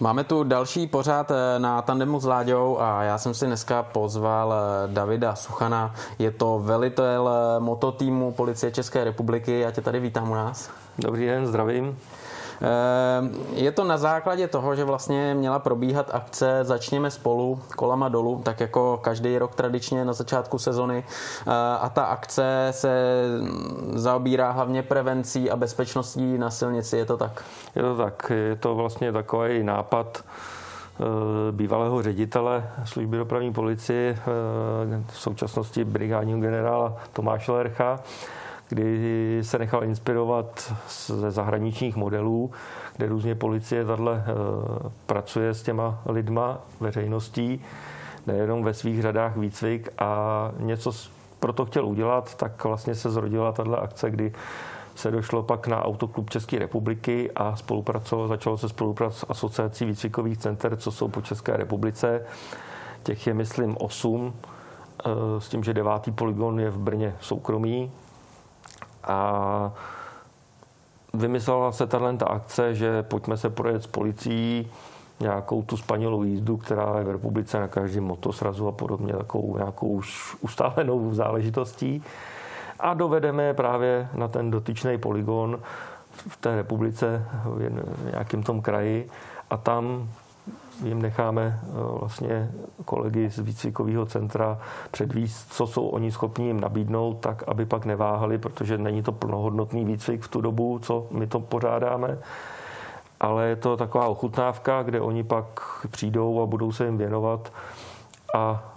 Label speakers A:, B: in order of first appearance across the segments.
A: Máme tu další pořád eh, na tandemu s Láďou a já jsem si dneska pozval eh, Davida Suchana. Je to velitel eh, mototýmu Policie České republiky. Já tě tady vítám u nás.
B: Dobrý den, zdravím.
A: Eh, je to na základě toho, že vlastně měla probíhat akce Začněme spolu kolama dolů, tak jako každý rok tradičně na začátku sezony. Eh, a ta akce se zaobírá hlavně prevencí a bezpečností na silnici, je to tak?
B: Je to tak, je to vlastně takový nápad eh, bývalého ředitele služby dopravní policie, v současnosti brigádního generála Tomáše Lercha, kdy se nechal inspirovat ze zahraničních modelů, kde různě policie tato eh, pracuje s těma lidma, veřejností, nejenom ve svých řadách výcvik a něco proto chtěl udělat, tak vlastně se zrodila tato akce, kdy se došlo pak na Autoklub České republiky a spolupracovalo, začalo se spolupracovat s asociací výcvikových center, co jsou po České republice. Těch je, myslím, osm, eh, s tím, že devátý poligon je v Brně soukromý, a vymyslela se tahle akce, že pojďme se projet s policií nějakou tu spanilou jízdu, která je v republice na každém motosrazu a podobně, takovou nějakou už ustálenou záležitostí. A dovedeme právě na ten dotyčný poligon v té republice, v nějakém tom kraji a tam jim necháme eh, vlastně kolegy z výcvikového centra předvíst, co jsou oni schopni jim nabídnout, tak aby pak neváhali, protože není to plnohodnotný výcvik v tu dobu, co my to pořádáme. Ale je to taková ochutnávka, kde oni pak přijdou a budou se jim věnovat a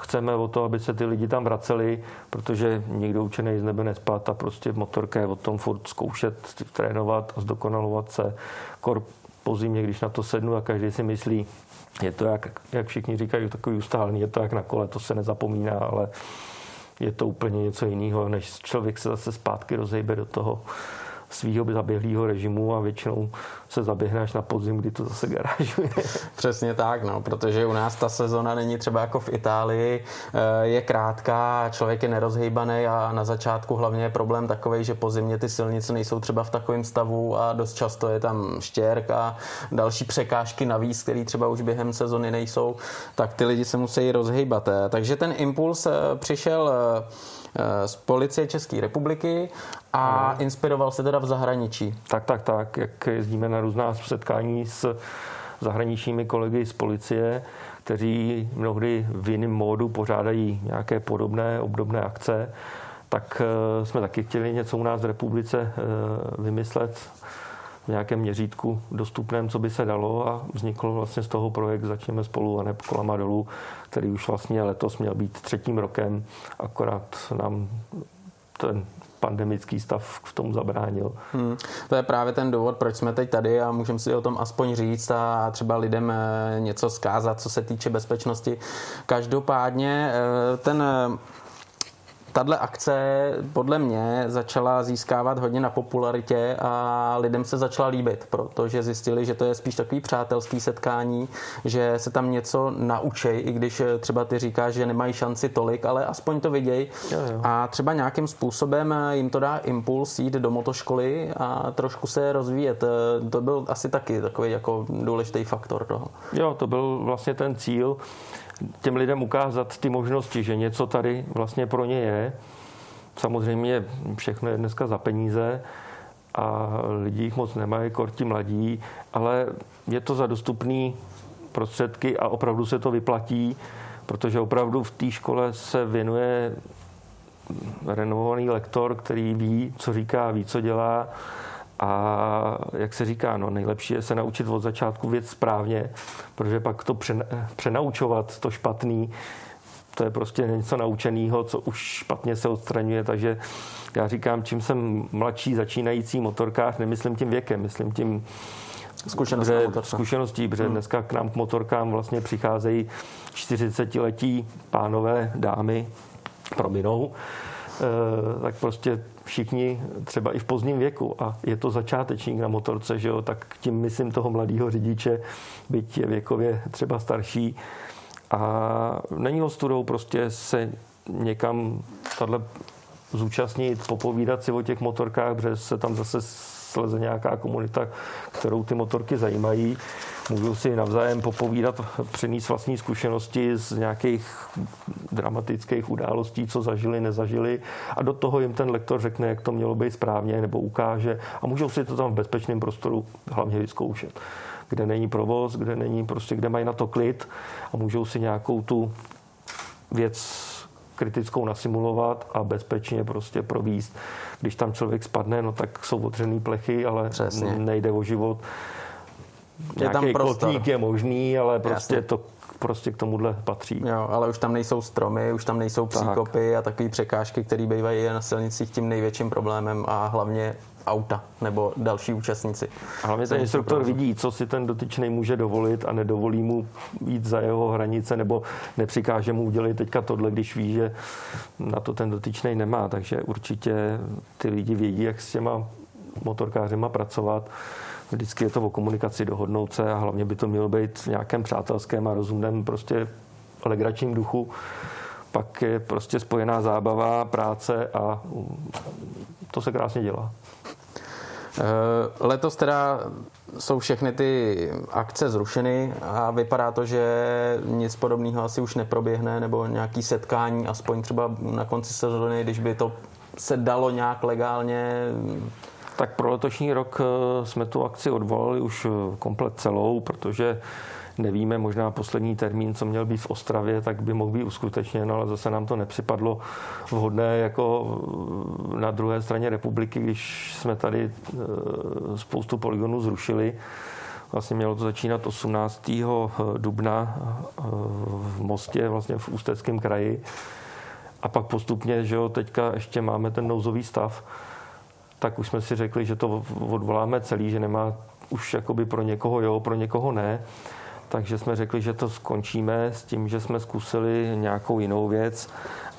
B: chceme o to, aby se ty lidi tam vraceli, protože nikdo učený z nebe nespat a prostě motorka je o tom furt zkoušet, trénovat a zdokonalovat se. Kor po zimě, když na to sednu a každý si myslí, je to, jak, jak všichni říkají, takový ustálený, je to jak na kole, to se nezapomíná, ale je to úplně něco jiného, než člověk se zase zpátky rozejbe do toho svého zaběhlého režimu a většinou se zaběhne až na podzim, kdy to zase garážuje.
A: Přesně tak, no, protože u nás ta sezona není třeba jako v Itálii, eh, je krátká, člověk je nerozhejbaný a na začátku hlavně je problém takový, že po zimě ty silnice nejsou třeba v takovém stavu a dost často je tam štěrk a další překážky navíc, které třeba už během sezony nejsou, tak ty lidi se musí rozhejbat. Eh, takže ten impuls eh, přišel z policie České republiky a inspiroval se teda v zahraničí.
B: Tak, tak, tak, jak jezdíme na různá setkání s zahraničními kolegy z policie, kteří mnohdy v jiném módu pořádají nějaké podobné, obdobné akce, tak eh, jsme taky chtěli něco u nás v republice eh, vymyslet v nějakém měřítku dostupném, co by se dalo a vznikl vlastně z toho projekt Začněme spolu a ne kolama dolů, který už vlastně letos měl být třetím rokem, akorát nám ten pandemický stav v tom zabránil. Hmm.
A: To je právě ten důvod, proč jsme teď tady a můžeme si o tom aspoň říct a třeba lidem eh, něco zkázat, co se týče bezpečnosti. Každopádně eh, ten Tahle akce podle mě začala získávat hodně na popularitě a lidem se začala líbit, protože zjistili, že to je spíš takový přátelský setkání, že se tam něco naučej, i když třeba ty říkáš, že nemají šanci tolik, ale aspoň to vidějí a třeba nějakým způsobem jim to dá impuls jít do motoškoly a trošku se rozvíjet. To byl asi taky takový jako důležitý faktor toho.
B: Jo, to byl vlastně ten cíl těm lidem ukázat ty možnosti, že něco tady vlastně pro ně je. Samozřejmě všechno je dneska za peníze a lidi jich moc nemají, korti mladí, ale je to za dostupný prostředky a opravdu se to vyplatí, protože opravdu v té škole se věnuje renovovaný lektor, který ví, co říká, ví, co dělá a jak se říká, no, nejlepší je se naučit od začátku věc správně, protože pak to přenaučovat, to špatný, to je prostě něco naučeného, co už špatně se odstraňuje, takže já říkám, čím jsem mladší začínající motorkář, nemyslím tím věkem, myslím tím
A: Zkušenost
B: zkušeností, protože hmm. dneska k nám k motorkám vlastně přicházejí 40-letí pánové, dámy, prominou, e, tak prostě všichni třeba i v pozdním věku. A je to začátečník na motorce, že jo, tak tím myslím toho mladého řidiče, byť je věkově třeba starší. A není ostudou prostě se někam tato zúčastnit, popovídat si o těch motorkách, protože se tam zase sleze nějaká komunita, kterou ty motorky zajímají můžou si navzájem popovídat, přenést vlastní zkušenosti z nějakých dramatických událostí, co zažili, nezažili a do toho jim ten lektor řekne, jak to mělo být správně nebo ukáže a můžou si to tam v bezpečném prostoru hlavně vyzkoušet kde není provoz, kde není prostě, kde mají na to klid a můžou si nějakou tu věc kritickou nasimulovat a bezpečně prostě províst. Když tam člověk spadne, no tak jsou otřený plechy, ale Přesně. nejde o život. Je tam kotník je možný, ale prostě Jasně. to prostě k tomuhle patří.
A: Jo, ale už tam nejsou stromy, už tam nejsou příkopy tak. a takové překážky, které bývají na silnicích tím největším problémem a hlavně auta nebo další účastníci.
B: A hlavně ten instruktor vidí, co si ten dotyčný může dovolit a nedovolí mu jít za jeho hranice nebo nepřikáže mu udělat teďka tohle, když ví, že na to ten dotyčný nemá. Takže určitě ty lidi vědí, jak s těma motorkářema pracovat. Vždycky je to o komunikaci, dohodnout se a hlavně by to mělo být v nějakém přátelském a rozumném prostě legračním duchu. Pak je prostě spojená zábava, práce a to se krásně dělá.
A: Eh, letos teda jsou všechny ty akce zrušeny a vypadá to, že nic podobného asi už neproběhne, nebo nějaký setkání, aspoň třeba na konci sezóny, když by to se dalo nějak legálně
B: tak pro letošní rok eh, jsme tu akci odvolali už eh, komplet celou, protože nevíme, možná poslední termín, co měl být v Ostravě, tak by mohl být uskutečněn, ale zase nám to nepřipadlo vhodné jako eh, na druhé straně republiky, když jsme tady spoustu poligonů zrušili. Vlastně mělo to začínat 18. dubna v Mostě, vlastně v Ústeckém kraji. A pak postupně, že jo, teďka ještě máme ten nouzový stav, tak už jsme si řekli, že to odvoláme celý, že nemá už jakoby pro někoho jo, pro někoho ne. Takže jsme řekli, že to skončíme s tím, že jsme zkusili nějakou jinou věc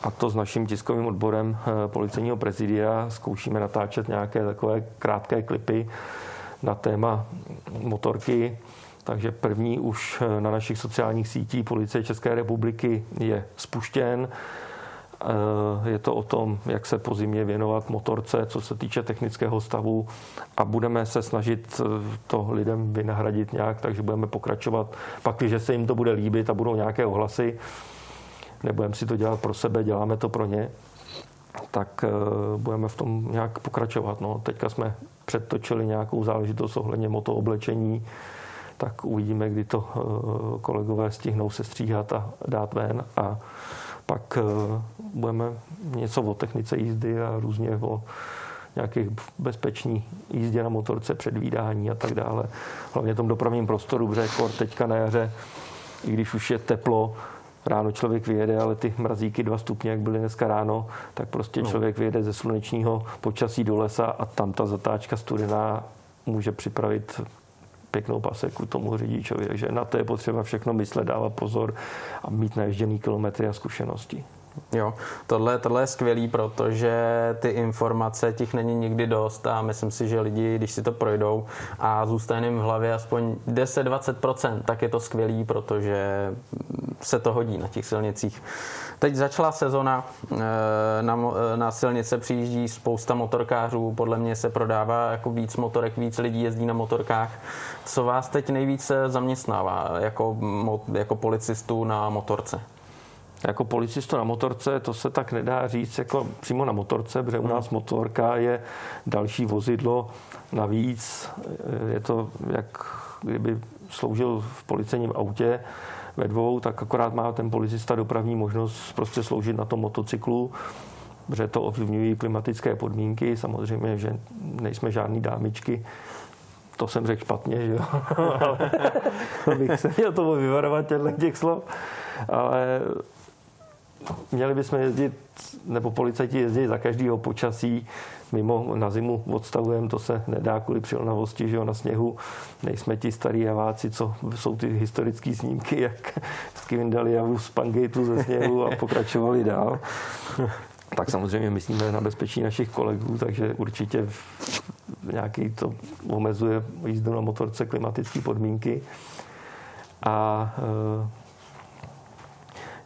B: a to s naším tiskovým odborem eh, policejního prezidia zkoušíme natáčet nějaké takové krátké klipy na téma motorky. Takže první už eh, na našich sociálních sítích Policie České republiky je spuštěn. Eh, je to o tom, jak se po zimě věnovat motorce, co se týče technického stavu a budeme se snažit eh, to lidem vynahradit nějak, takže budeme pokračovat. Pak, když se jim to bude líbit a budou nějaké ohlasy, nebudeme si to dělat pro sebe, děláme to pro ně, tak eh, budeme v tom nějak pokračovat. No, teďka jsme předtočili nějakou záležitost ohledně motooblečení, tak uvidíme, kdy to kolegové stihnou se stříhat a dát ven a pak eh, budeme něco o technice jízdy a různě o nějakých bezpečný jízdě na motorce, předvídání a tak dále. Hlavně v tom dopravním prostoru, protože kor teďka na jaře, i když už je teplo, ráno člověk vyjede, ale ty mrazíky dva stupně, jak byly dneska ráno, tak prostě no. člověk vyjede ze slunečního počasí do lesa a tam ta zatáčka studená může připravit pěknou paseku tomu řidičovi. Takže na to je potřeba všechno myslet, dávat pozor a mít naježděný kilometry a zkušenosti.
A: Jo, tohle, tohle je skvělý, protože ty informace těch není nikdy dost a myslím si, že lidi, když si to projdou a zůstane jim v hlavě aspoň 10-20%, tak je to skvělý, protože se to hodí na těch silnicích. Teď začala sezona, eh, na, eh, na silnice přijíždí spousta motorkářů, podle mě se prodává jako víc motorek, víc lidí jezdí na motorkách. Co vás teď nejvíce zaměstnává jako, jako policistu na motorce?
B: Jako policistu na motorce, to se tak nedá říct jako přímo na motorce, protože u nás hmm. motorka je další vozidlo navíc. Je to, jak kdyby sloužil v policejním autě ve dvou, tak akorát má ten policista dopravní možnost prostě sloužit na tom motocyklu, protože to ovlivňují klimatické podmínky. Samozřejmě, že nejsme žádný dámičky, to jsem řekl špatně, že jo. Ale bych se měl tomu vyvarovat těch slov. Ale měli bychom jezdit, nebo policajti jezdit za každého počasí, mimo na zimu odstavujeme, to se nedá kvůli přilnavosti, že jo, na sněhu. Nejsme ti starý javáci, co jsou ty historické snímky, jak vyndali javu z Pangejtu ze sněhu a pokračovali dál. Tak samozřejmě myslíme na bezpečí našich kolegů, takže určitě nějaký to omezuje jízdu na motorce klimatické podmínky. A eh,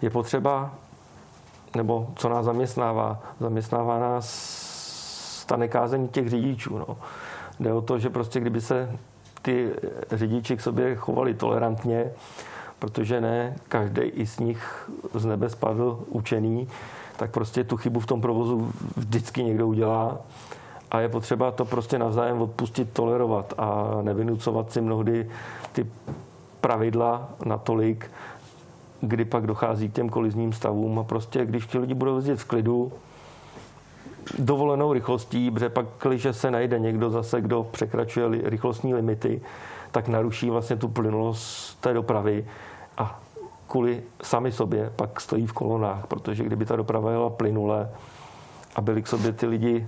B: je potřeba nebo co nás zaměstnává? Zaměstnává nás ta nekázení těch řidičů. No. Jde o to, že prostě kdyby se ty řidiči k sobě chovali tolerantně, protože ne každý i z nich z nebe spadl učený, tak prostě tu chybu v tom provozu vždycky někdo udělá a je potřeba to prostě navzájem odpustit, tolerovat a nevynucovat si mnohdy ty pravidla natolik, kdy pak dochází k těm kolizním stavům a prostě když ti lidi budou jezdit v klidu, dovolenou rychlostí, protože pak, když se najde někdo zase, kdo překračuje rychlostní limity, tak naruší vlastně tu plynulost té dopravy a kvůli sami sobě pak stojí v kolonách, protože kdyby ta doprava jela plynule a byli k sobě ty lidi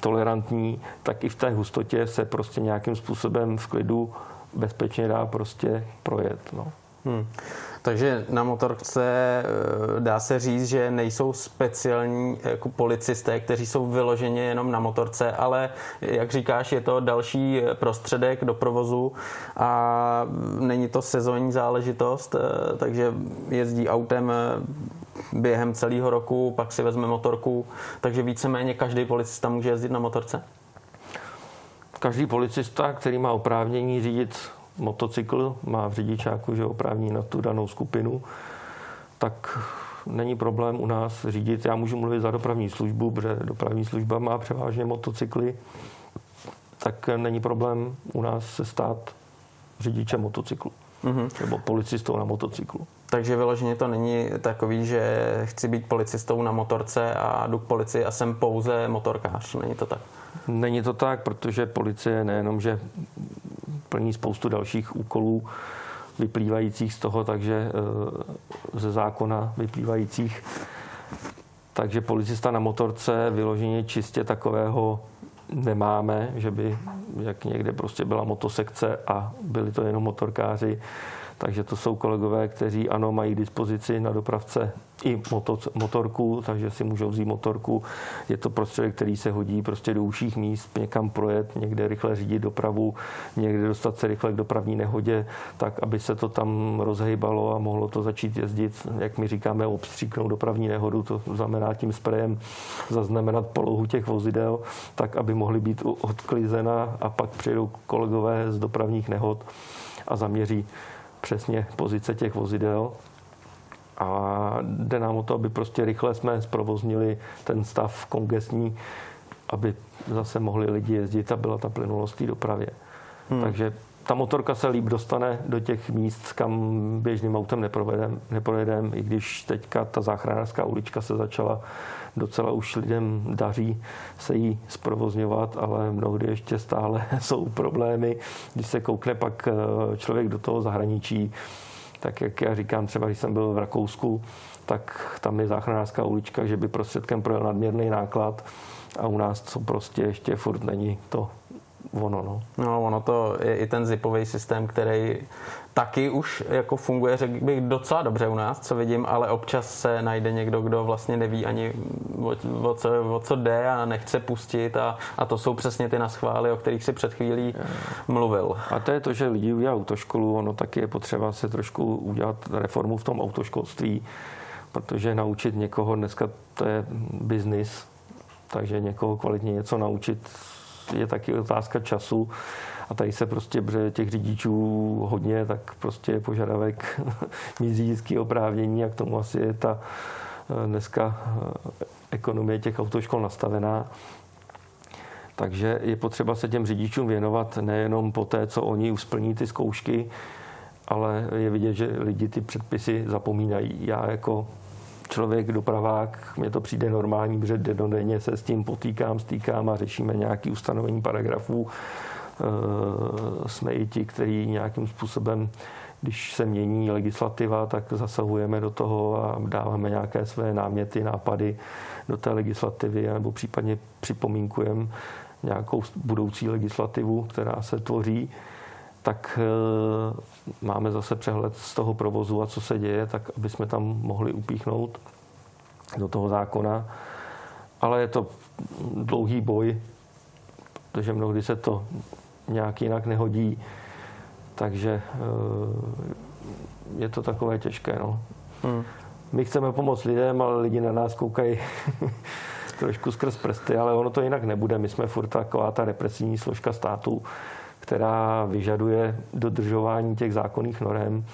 B: tolerantní, tak i v té hustotě se prostě nějakým způsobem v klidu bezpečně dá prostě projet. No. Hmm.
A: Takže na motorce eh, dá se říct, že nejsou speciální jako policisté, kteří jsou vyloženě jenom na motorce, ale jak říkáš, je to další prostředek do provozu a není to sezónní záležitost, eh, takže jezdí autem eh, během celého roku, pak si vezme motorku, takže víceméně každý policista může jezdit na motorce?
B: Každý policista, který má oprávnění řídit motocykl, má v řidičáku, že oprávní na tu danou skupinu, tak není problém u nás řídit. Já můžu mluvit za dopravní službu, protože dopravní služba má převážně motocykly, tak není problém u nás se stát řidičem motocyklu. Mm-hmm. Nebo policistou na motocyklu.
A: Takže vyloženě to není takový, že chci být policistou na motorce a jdu k policii a jsem pouze motorkář. Není to tak?
B: Není to tak, protože policie nejenom, že plní spoustu dalších úkolů vyplývajících z toho, takže eh, ze zákona vyplývajících. Takže policista na motorce vyloženě čistě takového nemáme, že by jak někde prostě byla motosekce a byli to jenom motorkáři. Takže to jsou kolegové, kteří ano, mají dispozici na dopravce i motorku, takže si můžou vzít motorku. Je to prostředek, který se hodí prostě do užších míst, někam projet, někde rychle řídit dopravu, někde dostat se rychle k dopravní nehodě, tak aby se to tam rozhejbalo a mohlo to začít jezdit, jak my říkáme, obstříknout dopravní nehodu, to znamená tím sprejem zaznamenat polohu těch vozidel, tak aby mohly být odklizena a pak přijdou kolegové z dopravních nehod a zaměří přesně pozice těch vozidel a jde nám o to, aby prostě rychle jsme zprovoznili ten stav kongesní, aby zase mohli lidi jezdit a byla ta plynulost té dopravě. Hmm. Takže ta motorka se líp dostane do těch míst, kam běžným autem neprojedem, neprojedem, i když teďka ta záchranářská ulička se začala docela už lidem daří se jí zprovozňovat, ale mnohdy ještě stále jsou problémy. Když se koukne pak eh, člověk do toho zahraničí, tak jak já říkám, třeba když jsem byl v Rakousku, tak tam je záchranářská ulička, že by prostředkem projel nadměrný náklad a u nás to prostě ještě furt není to ono. No.
A: no, ono to je i ten zipový systém, který taky už jako funguje, řekl bych, docela dobře u nás, co vidím, ale občas se najde někdo, kdo vlastně neví ani o, o, co, o co jde a nechce pustit a, a to jsou přesně ty naschvály, o kterých si před chvílí mluvil.
B: A to je to, že lidi udělají autoškolu, ono taky je potřeba se trošku udělat reformu v tom autoškolství, protože naučit někoho dneska to je biznis, takže někoho kvalitně něco naučit je taky otázka času. A tady se prostě, protože těch řidičů hodně, tak prostě je požadavek mít řidičský oprávnění a k tomu asi je ta eh, dneska eh, ekonomie těch autoškol nastavená. Takže je potřeba se těm řidičům věnovat nejenom po té, co oni usplní ty zkoušky, ale je vidět, že lidi ty předpisy zapomínají. Já jako člověk, dopravák, mně to přijde normální, protože denodenně se s tím potýkám, stýkám a řešíme nějaký ustanovení paragrafů. E, jsme i ti, kteří nějakým způsobem když se mění legislativa, tak zasahujeme do toho a dáváme nějaké své náměty, nápady do té legislativy, nebo případně připomínkujeme nějakou budoucí legislativu, která se tvoří tak eh, máme zase přehled z toho provozu a co se děje, tak aby jsme tam mohli upíchnout do toho zákona. Ale je to dlouhý boj, protože mnohdy se to nějak jinak nehodí, takže eh, je to takové těžké. No. Hmm. My chceme pomoct lidem, ale lidi na nás koukají trošku skrz prsty, ale ono to jinak nebude. My jsme furt taková ta represivní složka státu, která vyžaduje dodržování těch zákonných norem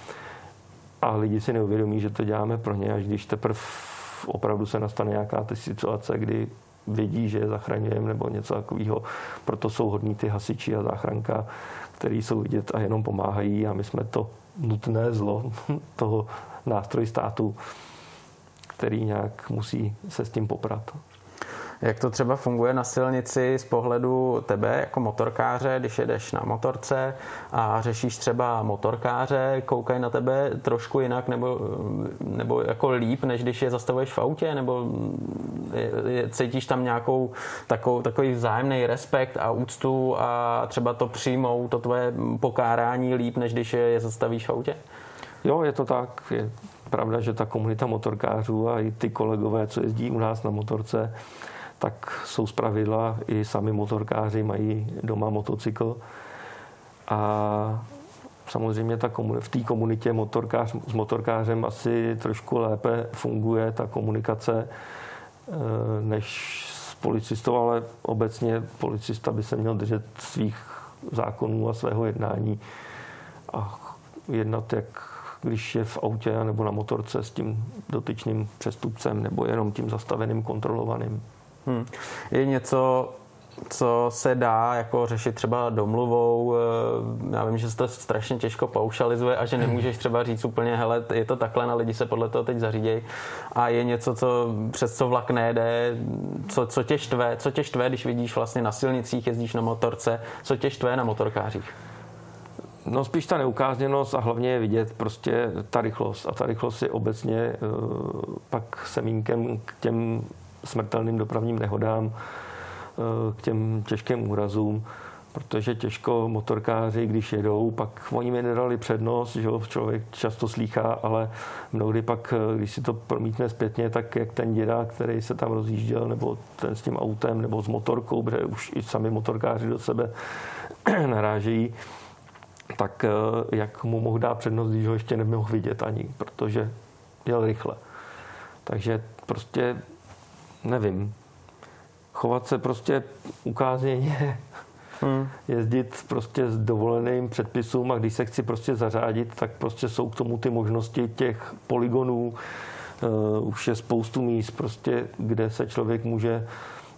B: a lidi si neuvědomí, že to děláme pro ně, až když teprve opravdu se nastane nějaká ta situace, kdy vědí, že je zachraňujeme nebo něco takového. Proto jsou hodní ty hasiči a záchranka, který jsou vidět a jenom pomáhají a my jsme to nutné zlo toho nástroj státu, který nějak musí se s tím poprat.
A: Jak to třeba funguje na silnici z pohledu tebe jako motorkáře, když jedeš na motorce a řešíš třeba motorkáře, koukají na tebe trošku jinak nebo, nebo jako líp, než když je zastavuješ v autě, nebo je, cítíš tam nějakou takovou, takový vzájemný respekt a úctu a třeba to přijmou, to tvoje pokárání líp, než když je zastavíš v autě?
B: Jo, je to tak. Je pravda, že ta komunita motorkářů a i ty kolegové, co jezdí u nás na motorce, tak jsou zpravidla i sami motorkáři mají doma motocykl. A samozřejmě ta komun- v té komunitě motorkář, s motorkářem asi trošku lépe funguje ta komunikace eh, než s policistou, ale obecně policista by se měl držet svých zákonů a svého jednání a jednat jak když je v autě nebo na motorce s tím dotyčným přestupcem nebo jenom tím zastaveným kontrolovaným.
A: Hmm. Je něco, co se dá jako řešit třeba domluvou. Eh, já vím, že se to strašně těžko paušalizuje a že nemůžeš třeba říct úplně, hele, je to takhle, na lidi se podle toho teď zařídějí. A je něco, co přes co vlak nejde, co, co tě štve, co tě štve, když vidíš vlastně na silnicích, jezdíš na motorce, co tě štve na motorkářích?
B: No spíš ta neukázněnost a hlavně je vidět prostě ta rychlost. A ta rychlost je obecně uh, pak semínkem k těm smrtelným dopravním nehodám, eh, k těm těžkým úrazům, protože těžko motorkáři, když jedou, pak oni mi nedali přednost, že člověk často slýchá, ale mnohdy pak, eh, když si to promítne zpětně, tak jak ten děda, který se tam rozjížděl, nebo ten s tím autem, nebo s motorkou, protože už i sami motorkáři do sebe narážejí, tak eh, jak mu mohl dát přednost, když ho ještě nemohl vidět ani, protože jel rychle. Takže prostě nevím, chovat se prostě ukázněně, hmm. jezdit prostě s dovoleným předpisům a když se chci prostě zařádit, tak prostě jsou k tomu ty možnosti těch poligonů. Uh, už je spoustu míst, prostě, kde se člověk může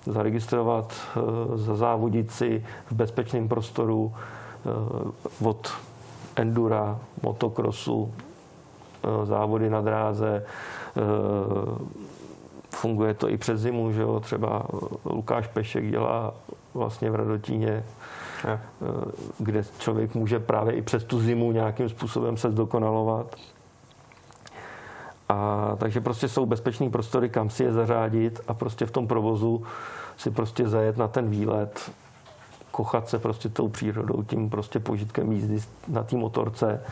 B: zaregistrovat, uh, zazávodit si v bezpečném prostoru uh, od endura, motokrosu, závody na dráze, funguje to i přes zimu, že jo? třeba Lukáš Pešek dělá vlastně v Radotíně. Eh, kde člověk může právě i přes tu zimu nějakým způsobem se zdokonalovat. A takže prostě jsou bezpečný prostory, kam si je zařádit a prostě v tom provozu si prostě zajet na ten výlet, kochat se prostě tou přírodou, tím prostě požitkem jízdy na té motorce,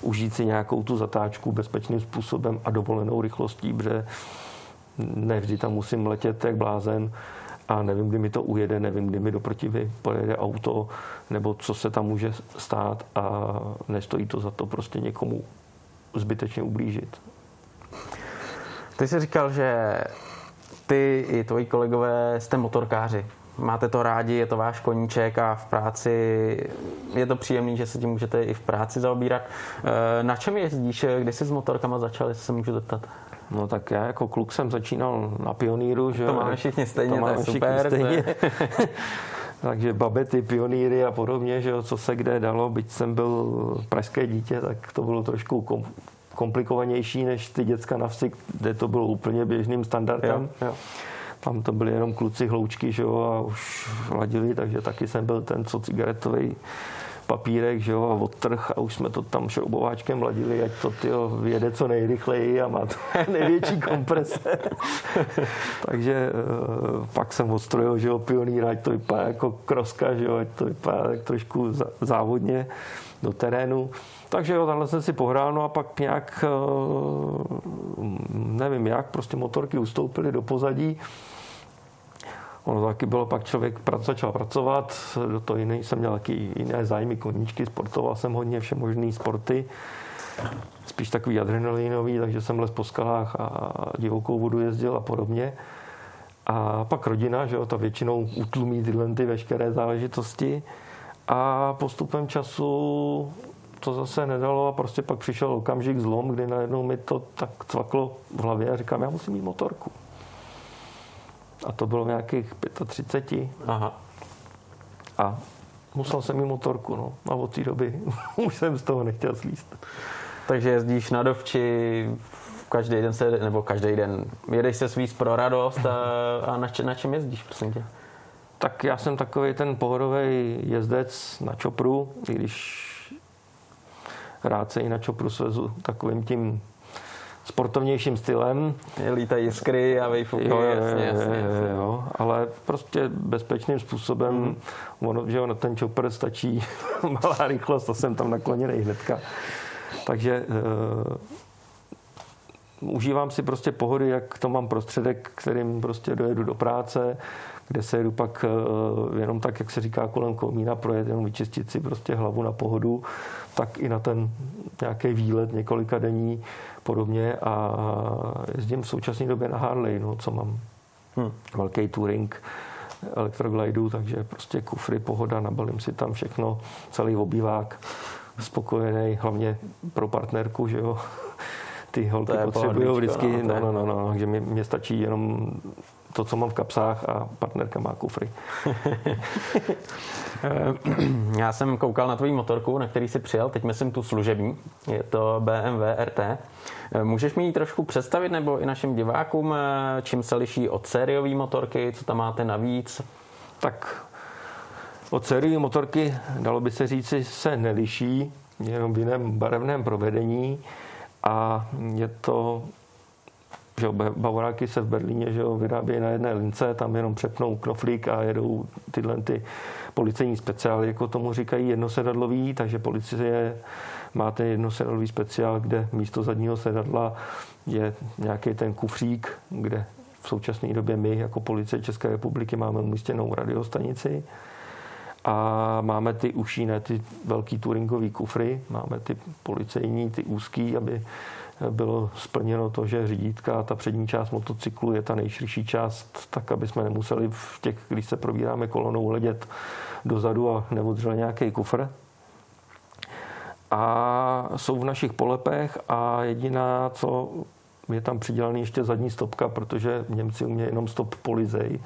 B: užít si nějakou tu zatáčku bezpečným způsobem a dovolenou rychlostí, protože nevždy tam musím letět jak blázen a nevím, kdy mi to ujede, nevím, kdy mi do protivy pojede auto, nebo co se tam může stát a nestojí to za to prostě někomu zbytečně ublížit.
A: Ty jsi říkal, že ty i tvoji kolegové jste motorkáři. Máte to rádi, je to váš koníček a v práci je to příjemný, že se tím můžete i v práci zaobírat. Eh, na čem jezdíš? Kdy jsi s motorkama začal, jestli se můžu zeptat?
B: No tak já jako kluk jsem začínal na pioníru, že
A: To máme všichni stejně, to, máme to je super. Stejně.
B: Takže babety, pionýry a podobně, že jo, co se kde dalo, byť jsem byl pražské dítě, tak to bylo trošku kom, komplikovanější než ty děcka na vsi, kde to bylo úplně běžným standardem. Jo, jo. Tam to byli jenom kluci hloučky, že jo, a už ladili, takže taky jsem byl ten, co cigaretový papírek, že jo, a odtrh a už jsme to tam šroubováčkem ladili, ať to tyjo, jede co nejrychleji a má to největší komprese. Takže uh, pak jsem odstrojil, že jo, pionýra, ať to vypadá jako kroska, že jo, ať to vypadá tak trošku závodně do terénu. Takže jo, takhle jsem si pohrál, no a pak nějak, uh, nevím jak, prostě motorky ustoupily do pozadí Ono taky bylo, pak člověk začal pracovat, do toho jiný jsem měl taky jiné zájmy, koníčky, sportoval jsem hodně vše možné sporty, spíš takový adrenalinový, takže jsem les po skalách a divokou vodu jezdil a podobně. A pak rodina, že jo, ta většinou utlumí tyhle ty veškeré záležitosti. A postupem času to zase nedalo a prostě pak přišel okamžik zlom, kdy najednou mi to tak cvaklo v hlavě a říkám, já musím mít motorku. A to bylo nějakých 35. Aha. A musel jsem mít motorku, no. A od té doby už jsem z toho nechtěl slíst.
A: Takže jezdíš na dovči, každý den se, nebo každý den, jedeš se svíz pro radost a, a na, če, na čem jezdíš, prosím tě?
B: Tak já jsem takový ten pohodový jezdec na čopru, i když rád se i na čopru svezu takovým tím sportovnějším stylem.
A: Lítají jiskry a vejfuky, jo, jasně, jasně, jasně.
B: Jo, ale prostě bezpečným způsobem, mm. ono, že na ten čopr stačí malá rychlost, to jsem tam nakloněný hnedka. Takže uh, užívám si prostě pohody, jak to mám prostředek, kterým prostě dojedu do práce, kde se jedu pak uh, jenom tak, jak se říká, kolem komína projet, jenom vyčistit si prostě hlavu na pohodu, tak i na ten nějaký výlet několika denní podobně a jezdím v současné době na Harley, no, co mám hmm. velký touring elektroglidu, takže prostě kufry, pohoda, nabalím si tam všechno, celý obývák, spokojený, hlavně pro partnerku, že jo. Ty holky potřebují vždycky, no, no, no, no, takže mi, mě stačí jenom to, co mám v kapsách a partnerka má kufry.
A: Já jsem koukal na tvoji motorku, na který jsi přijel, teď myslím tu služební, je to BMW RT. Můžeš mi ji trošku představit, nebo i našim divákům, čím se liší od sériové motorky, co tam máte navíc?
B: Tak od sériové motorky, dalo by se říci, se neliší, jenom v jiném barevném provedení a je to že Bavoráky se v Berlíně že jo, vyrábějí na jedné lince, tam jenom přepnou knoflík a jedou tyhle ty policejní speciály, jako tomu říkají, jednosedadlový, takže policie má ten jednosedadlový speciál, kde místo zadního sedadla je nějaký ten kufřík, kde v současné době my jako policie České republiky máme umístěnou radiostanici a máme ty uší, ne ty velký touringový kufry, máme ty policejní, ty úzký, aby bylo splněno to, že řídítka, ta přední část motocyklu je ta nejširší část, tak aby jsme nemuseli v těch, když se probíráme kolonou, hledět dozadu a neodřel nějaký kufr. A jsou v našich polepech a jediná, co je tam přidělaný ještě zadní stopka, protože Němci umějí jenom stop polizej,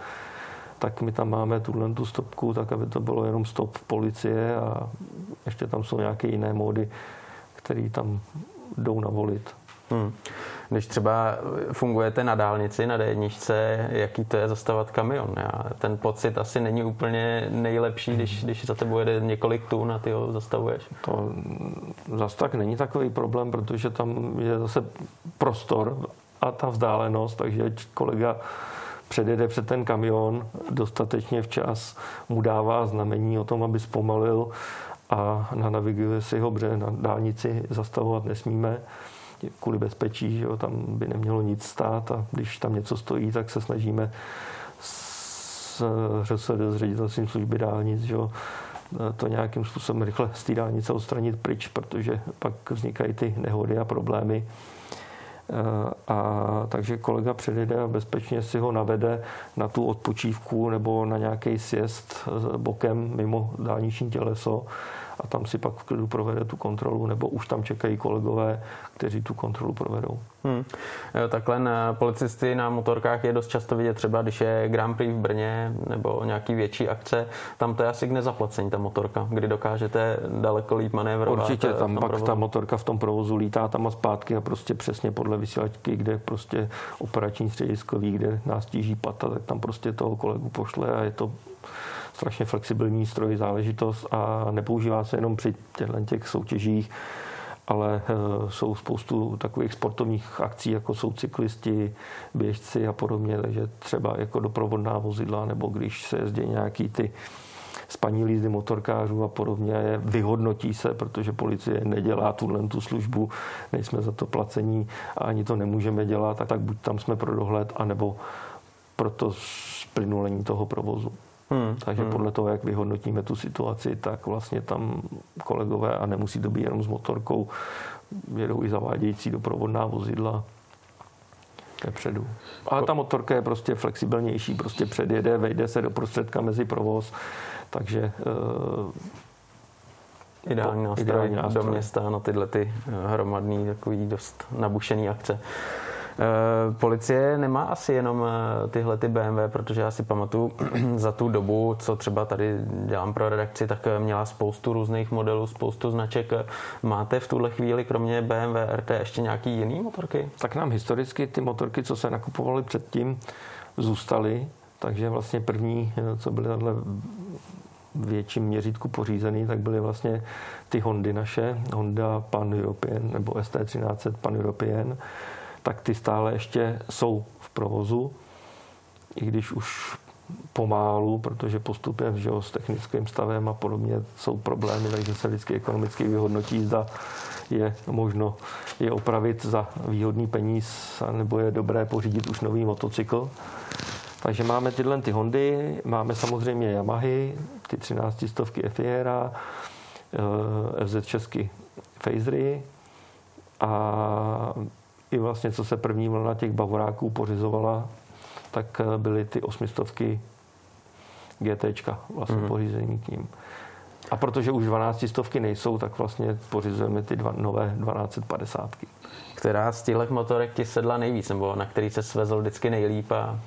B: tak my tam máme tuhle tu stopku, tak aby to bylo jenom stop policie a ještě tam jsou nějaké jiné módy, které tam jdou navolit. Hmm.
A: Když třeba fungujete na dálnici, na D1, jaký to je zastavat kamion? Já, ten pocit asi není úplně nejlepší, když, když za tebou jede několik tun a ty ho zastavuješ.
B: To zase tak není takový problém, protože tam je zase prostor a ta vzdálenost, takže kolega předjede před ten kamion dostatečně včas, mu dává znamení o tom, aby zpomalil a naviguje si ho, protože na dálnici zastavovat nesmíme kvůli bezpečí, že jo, tam by nemělo nic stát a když tam něco stojí, tak se snažíme s ŘSD, s ředitelstvím služby dálnic, že jo, to nějakým způsobem rychle z té dálnice odstranit pryč, protože pak vznikají ty nehody a problémy. A takže kolega předjede a bezpečně si ho navede na tu odpočívku nebo na nějaký sjezd bokem mimo dálniční těleso a tam si pak v klidu provede tu kontrolu, nebo už tam čekají kolegové, kteří tu kontrolu provedou. Hmm.
A: Takhle na policisty na motorkách je dost často vidět třeba, když je Grand Prix v Brně nebo nějaký větší akce, tam to je asi k nezaplacení ta motorka, kdy dokážete daleko líp manévrovat.
B: Určitě, tam pak provozu. ta motorka v tom provozu lítá tam a zpátky a prostě přesně podle vysílačky, kde prostě operační střediskový, kde nás tíží pata, tak tam prostě toho kolegu pošle a je to strašně flexibilní stroj záležitost a nepoužívá se jenom při těchto těch soutěžích, ale eh, jsou spoustu takových sportovních akcí, jako jsou cyklisti, běžci a podobně, takže třeba jako doprovodná vozidla, nebo když se jezdí nějaký ty spaní lízdy motorkářů a podobně, vyhodnotí se, protože policie nedělá tuhle tu službu, nejsme za to placení a ani to nemůžeme dělat, tak, tak buď tam jsme pro dohled, anebo pro to splynulení toho provozu. Hmm. Takže hmm. podle toho, jak vyhodnotíme tu situaci, tak vlastně tam kolegové, a nemusí to být jenom s motorkou, jedou i zavádějící doprovodná vozidla vepředu. Ale ta motorka je prostě flexibilnější, prostě předjede, vejde se do prostředka mezi provoz, takže
A: Ideální nástroj, ideální nástroj do města, no tyhle ty hromadný, takový dost nabušený akce. Eh, policie nemá asi jenom eh, tyhle ty BMW, protože já si pamatuju za tu dobu, co třeba tady dělám pro redakci, tak eh, měla spoustu různých modelů, spoustu značek. Máte v tuhle chvíli kromě BMW RT ještě nějaký jiný motorky?
B: Tak nám historicky ty motorky, co se nakupovaly předtím, zůstaly. Takže vlastně první, co byly takhle větším měřítku pořízený, tak byly vlastně ty Hondy naše, Honda Pan European nebo ST1300 Pan European tak ty stále ještě jsou v provozu, i když už pomálu, protože postupem že jo, s technickým stavem a podobně jsou problémy, takže se vždycky ekonomicky vyhodnotí, zda je možno je opravit za výhodný peníz, nebo je dobré pořídit už nový motocykl. Takže máme tyhle ty Hondy, máme samozřejmě Yamahy, ty 13 stovky Efiera, eh, FZ česky Phasery a i vlastně, co se první vlna těch bavoráků pořizovala, tak eh, byly ty osmistovky GTčka vlastně mm-hmm. pořízení k ním. A protože už 12 stovky nejsou, tak vlastně pořizujeme ty dva, nové 1250.
A: Která z těchto motorek ti sedla nejvíc, nebo na který se svezl vždycky nejlíp? A...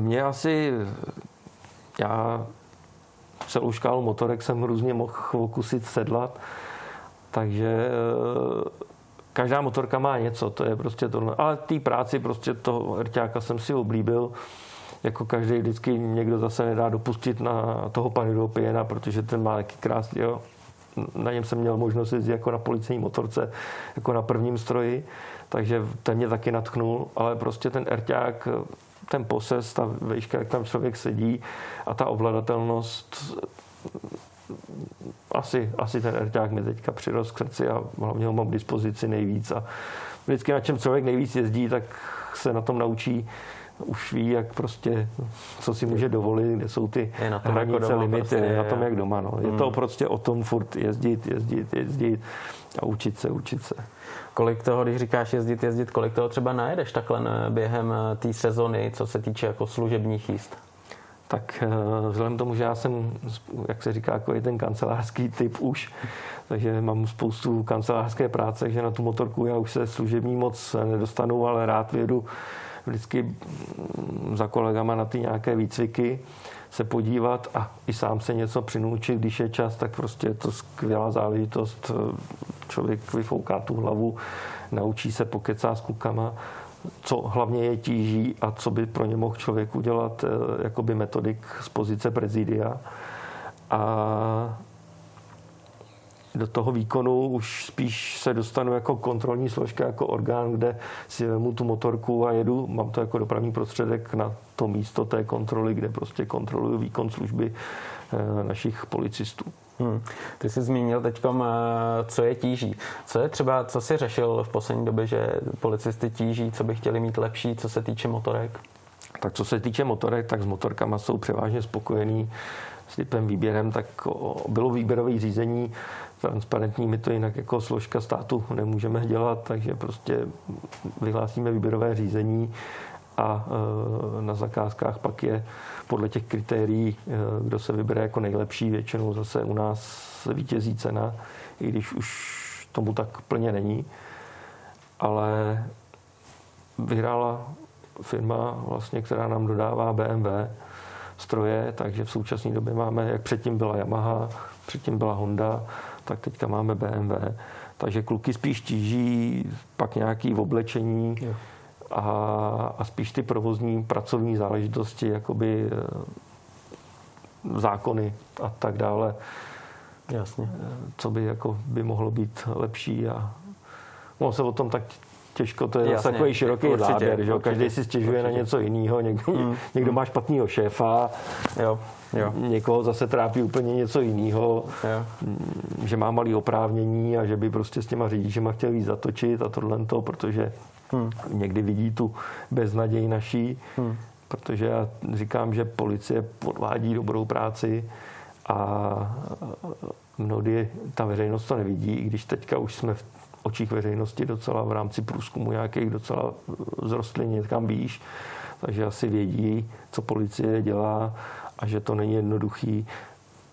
B: Mě asi, já celou škálu motorek jsem různě mohl okusit sedlat, takže eh, každá motorka má něco, to je prostě tohle. Ale té práci prostě toho rťáka jsem si oblíbil. Jako každý vždycky někdo zase nedá dopustit na toho Panidopiena, protože ten má taky krásný, jo. Na něm jsem měl možnost jezdit jako na policejní motorce, jako na prvním stroji, takže ten mě taky natchnul, ale prostě ten erťák, ten poses, ta vejška, jak tam člověk sedí a ta ovladatelnost asi, asi ten erťák mi teďka přirost k srdci a hlavně ho mám k dispozici nejvíc a vždycky na čem člověk nejvíc jezdí, tak se na tom naučí už ví, jak prostě, co si může dovolit, kde jsou ty je na tom hranice, jako doma, limity, prostě, je na tom jak doma. No. Je hmm. to prostě o tom furt jezdit, jezdit, jezdit a učit se, učit se.
A: Kolik toho, když říkáš jezdit, jezdit, kolik toho třeba najedeš takhle během eh, té sezony, co se týče jako služebních jíst?
B: Tak eh, vzhledem k tomu, že já jsem, jak se říká, jako ten kancelářský typ už, takže mám spoustu kancelářské práce, že na tu motorku já už se služební moc nedostanu, ale rád vědu vždycky mm, za kolegama na ty nějaké výcviky se podívat a i sám se něco přinučit, když je čas, tak prostě je to skvělá záležitost. Člověk vyfouká tu hlavu, naučí se pokecá s klukama co hlavně je tíží a co by pro ně mohl člověk udělat eh, jakoby metodik z pozice prezidia. A do toho výkonu už spíš se dostanu jako kontrolní složka, jako orgán, kde si vemu tu motorku a jedu. Mám to jako dopravní prostředek na to místo té kontroly, kde prostě kontroluju výkon služby našich policistů. Hmm.
A: Ty jsi zmínil teď, eh, co je tíží. Co je třeba, co jsi řešil v poslední době, že policisty tíží, co by chtěli mít lepší, co se týče motorek?
B: Tak co se týče motorek, tak s motorkama jsou převážně spokojení s typem výběrem, tak bylo výběrové řízení transparentní, my to jinak jako složka státu nemůžeme dělat, takže prostě vyhlásíme výběrové řízení a eh, na zakázkách pak je podle těch kritérií, eh, kdo se vybere jako nejlepší, většinou zase u nás vítězí cena, i když už tomu tak plně není. Ale vyhrála firma, vlastně, která nám dodává BMW stroje, takže v současné době máme, jak předtím byla Yamaha, předtím byla Honda, tak teďka máme BMW. Takže kluky spíš tíží pak nějaký oblečení, a, a spíš ty provozní pracovní záležitosti, jakoby eh, zákony a tak dále. Jasně. Eh, co by, jako, by mohlo být lepší a ono se o tom tak těžko, to je Jasně, takový široký určitě, záběr, že určitě, každý si stěžuje určitě. na něco jiného, někdo, mm, někdo mm. má špatného šéfa, jo, jo. někoho zase trápí úplně něco jiného, že má malý oprávnění a že by prostě s těma řidičema chtěl víc zatočit a tohle to, protože Hmm. Někdy vidí tu beznaděj naší, hmm. protože já říkám, že policie podvádí dobrou práci a mnohdy ta veřejnost to nevidí, i když teďka už jsme v očích veřejnosti docela v rámci průzkumu nějakých docela zrostli někam výš, takže asi vědí, co policie dělá a že to není jednoduchý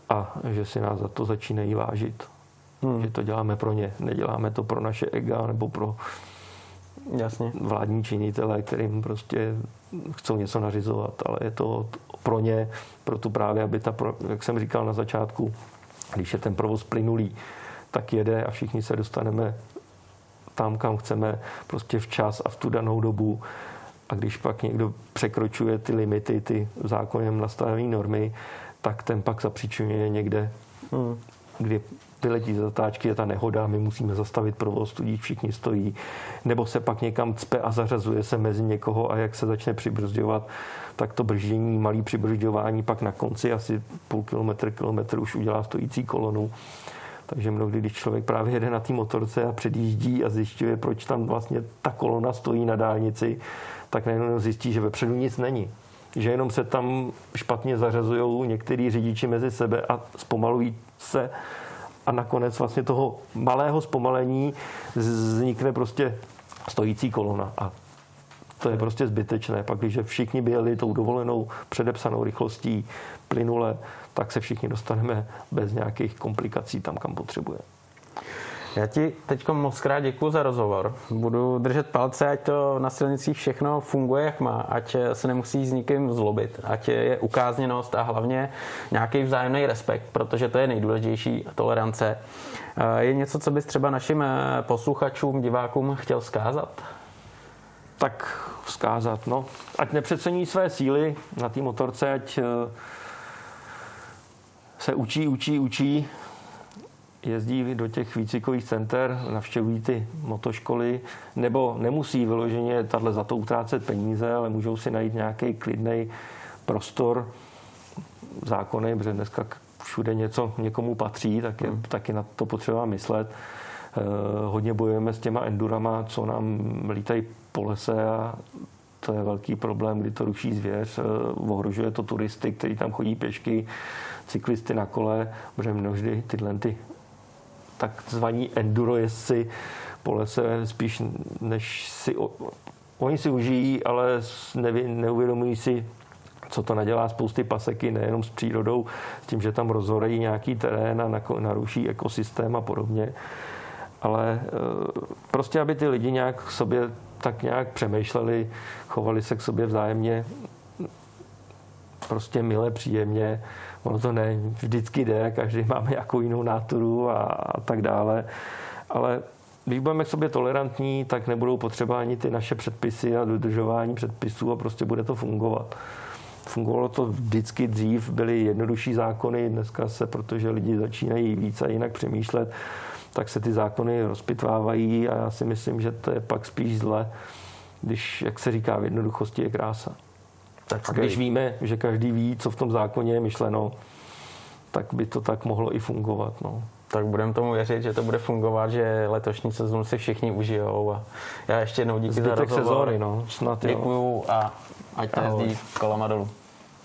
B: a že si nás za to začínají vážit. Hmm. Že to děláme pro ně, neděláme to pro naše ega nebo pro
A: Jasně.
B: vládní činitele, kterým prostě chcou něco nařizovat, ale je to pro ně, pro tu právě, aby ta, jak jsem říkal na začátku, když je ten provoz plynulý, tak jede a všichni se dostaneme tam, kam chceme, prostě včas a v tu danou dobu. A když pak někdo překročuje ty limity, ty zákonem nastavené normy, tak ten pak zapříčinuje někde, hmm. Kdy vyletí z zatáčky, je ta nehoda, my musíme zastavit provoz, tudíž všichni stojí, nebo se pak někam cpe a zařazuje se mezi někoho a jak se začne přibrzďovat, tak to brždění, malý přibržďování pak na konci asi půl kilometr, kilometr už udělá stojící kolonu. Takže mnohdy, když člověk právě jede na té motorce a předjíždí a zjišťuje, proč tam vlastně ta kolona stojí na dálnici, tak najednou zjistí, že vepředu nic není. Že jenom se tam špatně zařazují některý řidiči mezi sebe a zpomalují se a nakonec vlastně toho malého zpomalení vznikne prostě stojící kolona a to je prostě zbytečné. Pak, když všichni by jeli tou dovolenou předepsanou rychlostí plynule, tak se všichni dostaneme bez nějakých komplikací tam, kam potřebujeme.
A: Já ti teď moc krát děkuji za rozhovor. Budu držet palce, ať to na silnicích všechno funguje, jak má, ať se nemusí s nikým zlobit, ať je ukázněnost a hlavně nějaký vzájemný respekt, protože to je nejdůležitější tolerance. Je něco, co bys třeba našim posluchačům, divákům chtěl zkázat?
B: Tak vzkázat, no. Ať nepřecení své síly na té motorce, ať eh, se učí, učí, učí, jezdí do těch výcvikových center, navštěvují ty motoškoly, nebo nemusí vyloženě tahle za to utrácet peníze, ale můžou si najít nějaký klidný prostor, zákony, protože dneska všude něco někomu patří, tak je hmm. taky na to potřeba myslet. Eh, hodně bojujeme s těma endurama, co nám lítají po lese a to je velký problém, kdy to ruší zvěř, eh, ohrožuje to turisty, kteří tam chodí pěšky, cyklisty na kole, protože množdy tyhle ty takzvaní enduro jezdci po lese spíš než si... Oni si užijí, ale nevy, neuvědomují si, co to nadělá spousty paseky, nejenom s přírodou, s tím, že tam rozhorejí nějaký terén a naruší ekosystém a podobně. Ale eh, prostě, aby ty lidi nějak sobě tak nějak přemýšleli, chovali se k sobě vzájemně prostě milé, příjemně. Ono to ne vždycky jde, každý máme nějakou jinou náturu a, a tak dále. Ale když budeme k sobě tolerantní, tak nebudou potřeba ani ty naše předpisy a dodržování předpisů a prostě bude to fungovat. Fungovalo to vždycky dřív, byly jednodušší zákony, dneska se, protože lidi začínají více a jinak přemýšlet, tak se ty zákony rozpitvávají a já si myslím, že to je pak spíš zle, když, jak se říká, v jednoduchosti je krása. Tak a když víme, že každý ví, co v tom zákoně je myšleno, tak by to tak mohlo i fungovat. No.
A: Tak budeme tomu věřit, že to bude fungovat, že letošní sezónu si všichni užijou. A já ještě jednou díky
B: Zbytek
A: za rozhovor.
B: sezóny, no. Snad
A: Děkuju a ať to jezdí kolama dolů.